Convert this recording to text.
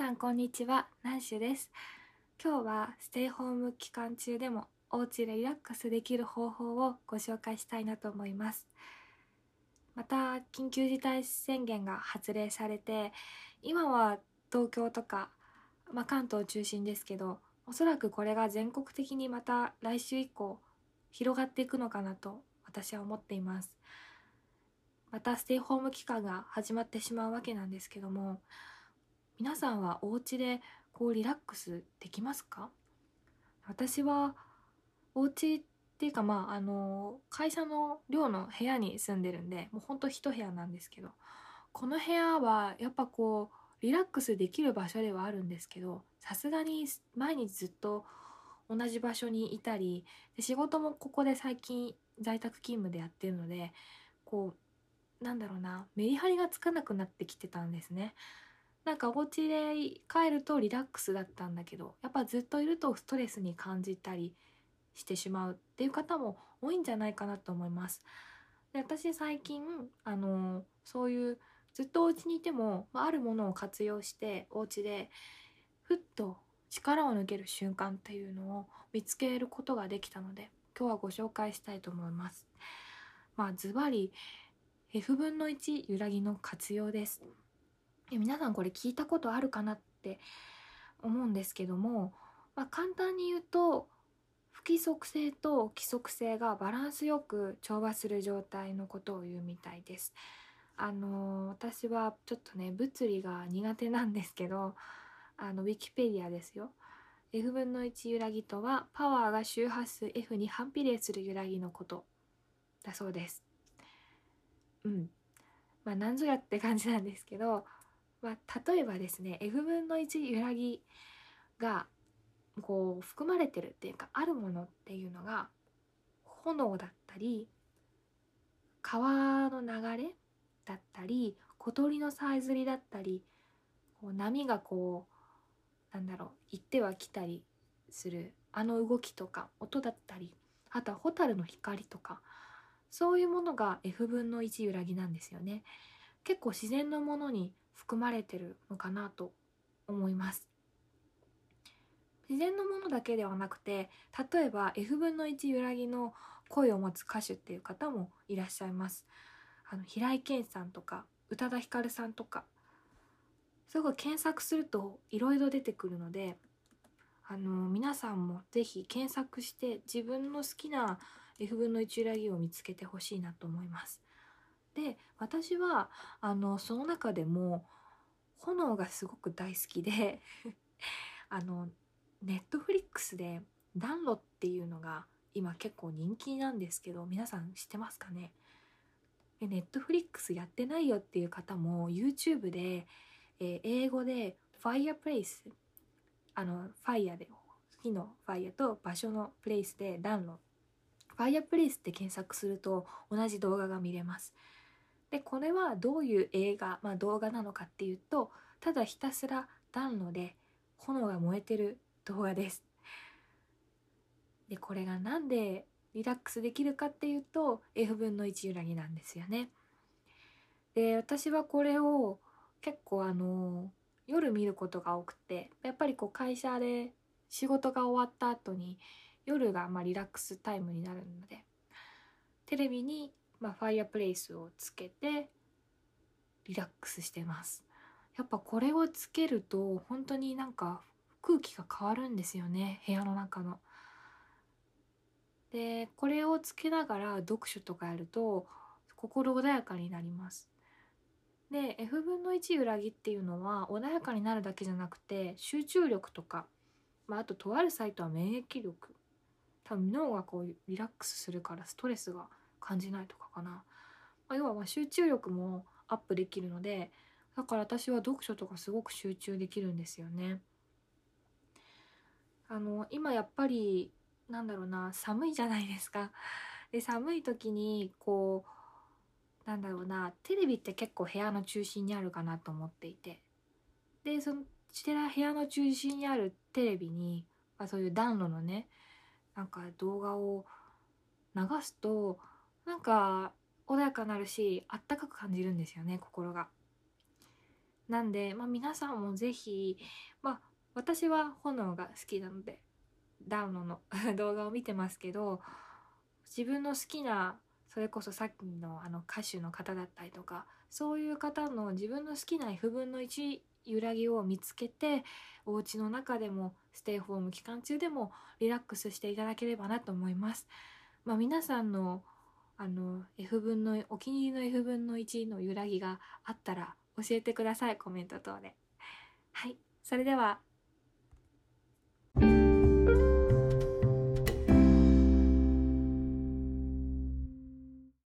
さんこんにちは、ナンシュです。今日はステイホーム期間中でもお家でリラックスできる方法をご紹介したいなと思います。また緊急事態宣言が発令されて、今は東京とか、まあ、関東中心ですけど、おそらくこれが全国的にまた来週以降広がっていくのかなと私は思っています。またステイホーム期間が始まってしまうわけなんですけども、皆さんはお家でこうリラックスできますか？私はお家っていうかまああの会社の寮の部屋に住んでるんでもうほんと一部屋なんですけどこの部屋はやっぱこうリラックスできる場所ではあるんですけどさすがに毎日ずっと同じ場所にいたりで仕事もここで最近在宅勤務でやってるのでこうなんだろうなメリハリがつかなくなってきてたんですね。なんかお家で帰るとリラックスだったんだけどやっぱずっといるとストレスに感じたりしてしまうっていう方も多いんじゃないかなと思います。で私最近あのそういうずっとお家にいても、あ、るものを活用してお家でふっと力を抜ける瞬間っていうのを見つけることができたので今日はご紹介したいと思います。まあズバリ F 分の1揺らぎの活用です。皆さんこれ聞いたことあるかなって思うんですけども、まあ、簡単に言うと不規則性と規則性がバランスよく調和する状態のことを言うみたいです。あの私はちょっとね物理が苦手なんですけどあのウィキペディアですよ。F 分の1揺らぎとはパワーが周波数 F に反比例する揺らぎのことだそうです。うん。まあ何ぞやって感じなんですけどまあ、例えばですね F 分の1揺らぎがこう含まれてるっていうかあるものっていうのが炎だったり川の流れだったり小鳥のさえずりだったりこう波がこうなんだろう行っては来たりするあの動きとか音だったりあとは蛍の光とかそういうものが F 分の1揺らぎなんですよね。結構自然のものに含まれてるのかなと思います。自然のものだけではなくて例えば F 分の1揺らぎの声を持つ歌手っていう方もいらっしゃいます。あの平井堅さんとか宇多田ヒカルさんとか。すごい検索するといろいろ出てくるのであの皆さんも是非検索して自分の好きな F 分の1揺らぎを見つけてほしいなと思います。で私はあのその中でも炎がすごく大好きで あのネットフリックスで暖炉っていうのが今結構人気なんですけど皆さん知ってますかね？ネットフリックスやってないよっていう方も YouTube で、えー、英語でファイアプレイスあのファイアで火のファイアと場所のプレイスで暖炉。ファイアプレイスって検索すると同じ動画が見れます。でこれはどういう映画、まあ、動画なのかっていうとただひたすら暖炉で炎が燃えてる動画です。でこれがなんでリラックスできるかっていうと F 分の1揺らぎなんですよね。で私はこれを結構あの夜見ることが多くてやっぱりこう会社で仕事が終わった後に夜がまあリラックスタイムになるのでテレビにまあ、ファイアプレイスをつけてリラックスしてますやっぱこれをつけると本当になんか空気が変わるんですよね部屋の中の。でこれをつけながら読書とかやると心穏やかになります。で F 分の1揺らぎっていうのは穏やかになるだけじゃなくて集中力とか、まあ、あととあるサイトは免疫力多分脳がこうリラックスするからストレスが感じないとかかな、まあ、要はま集中力もアップできるのでだから私は読書とかすごく集中できるんですよね。あの今やっぱりなんだろうな寒いじゃないですか。で寒い時にこうなんだろうなテレビって結構部屋の中心にあるかなと思っていてでそのして部屋の中心にあるテレビに、まあ、そういう暖炉のねなんか動画を流すとなんか穏やかなるしあったかく感じるんですよね心が。なんで、まあ、皆さんもぜひ、まあ、私は炎が好きなのでダウノの 動画を見てますけど自分の好きなそれこそさっきのあの歌手の方だったりとかそういう方の自分の好きな F 分の1揺らぎを見つけてお家の中でもステイホーム期間中でもリラックスしていただければなと思います。まあ、皆さんのあの F 分のお気に入りの F 分の1の揺らぎがあったら教えてくださいコメント等で。はいそれでは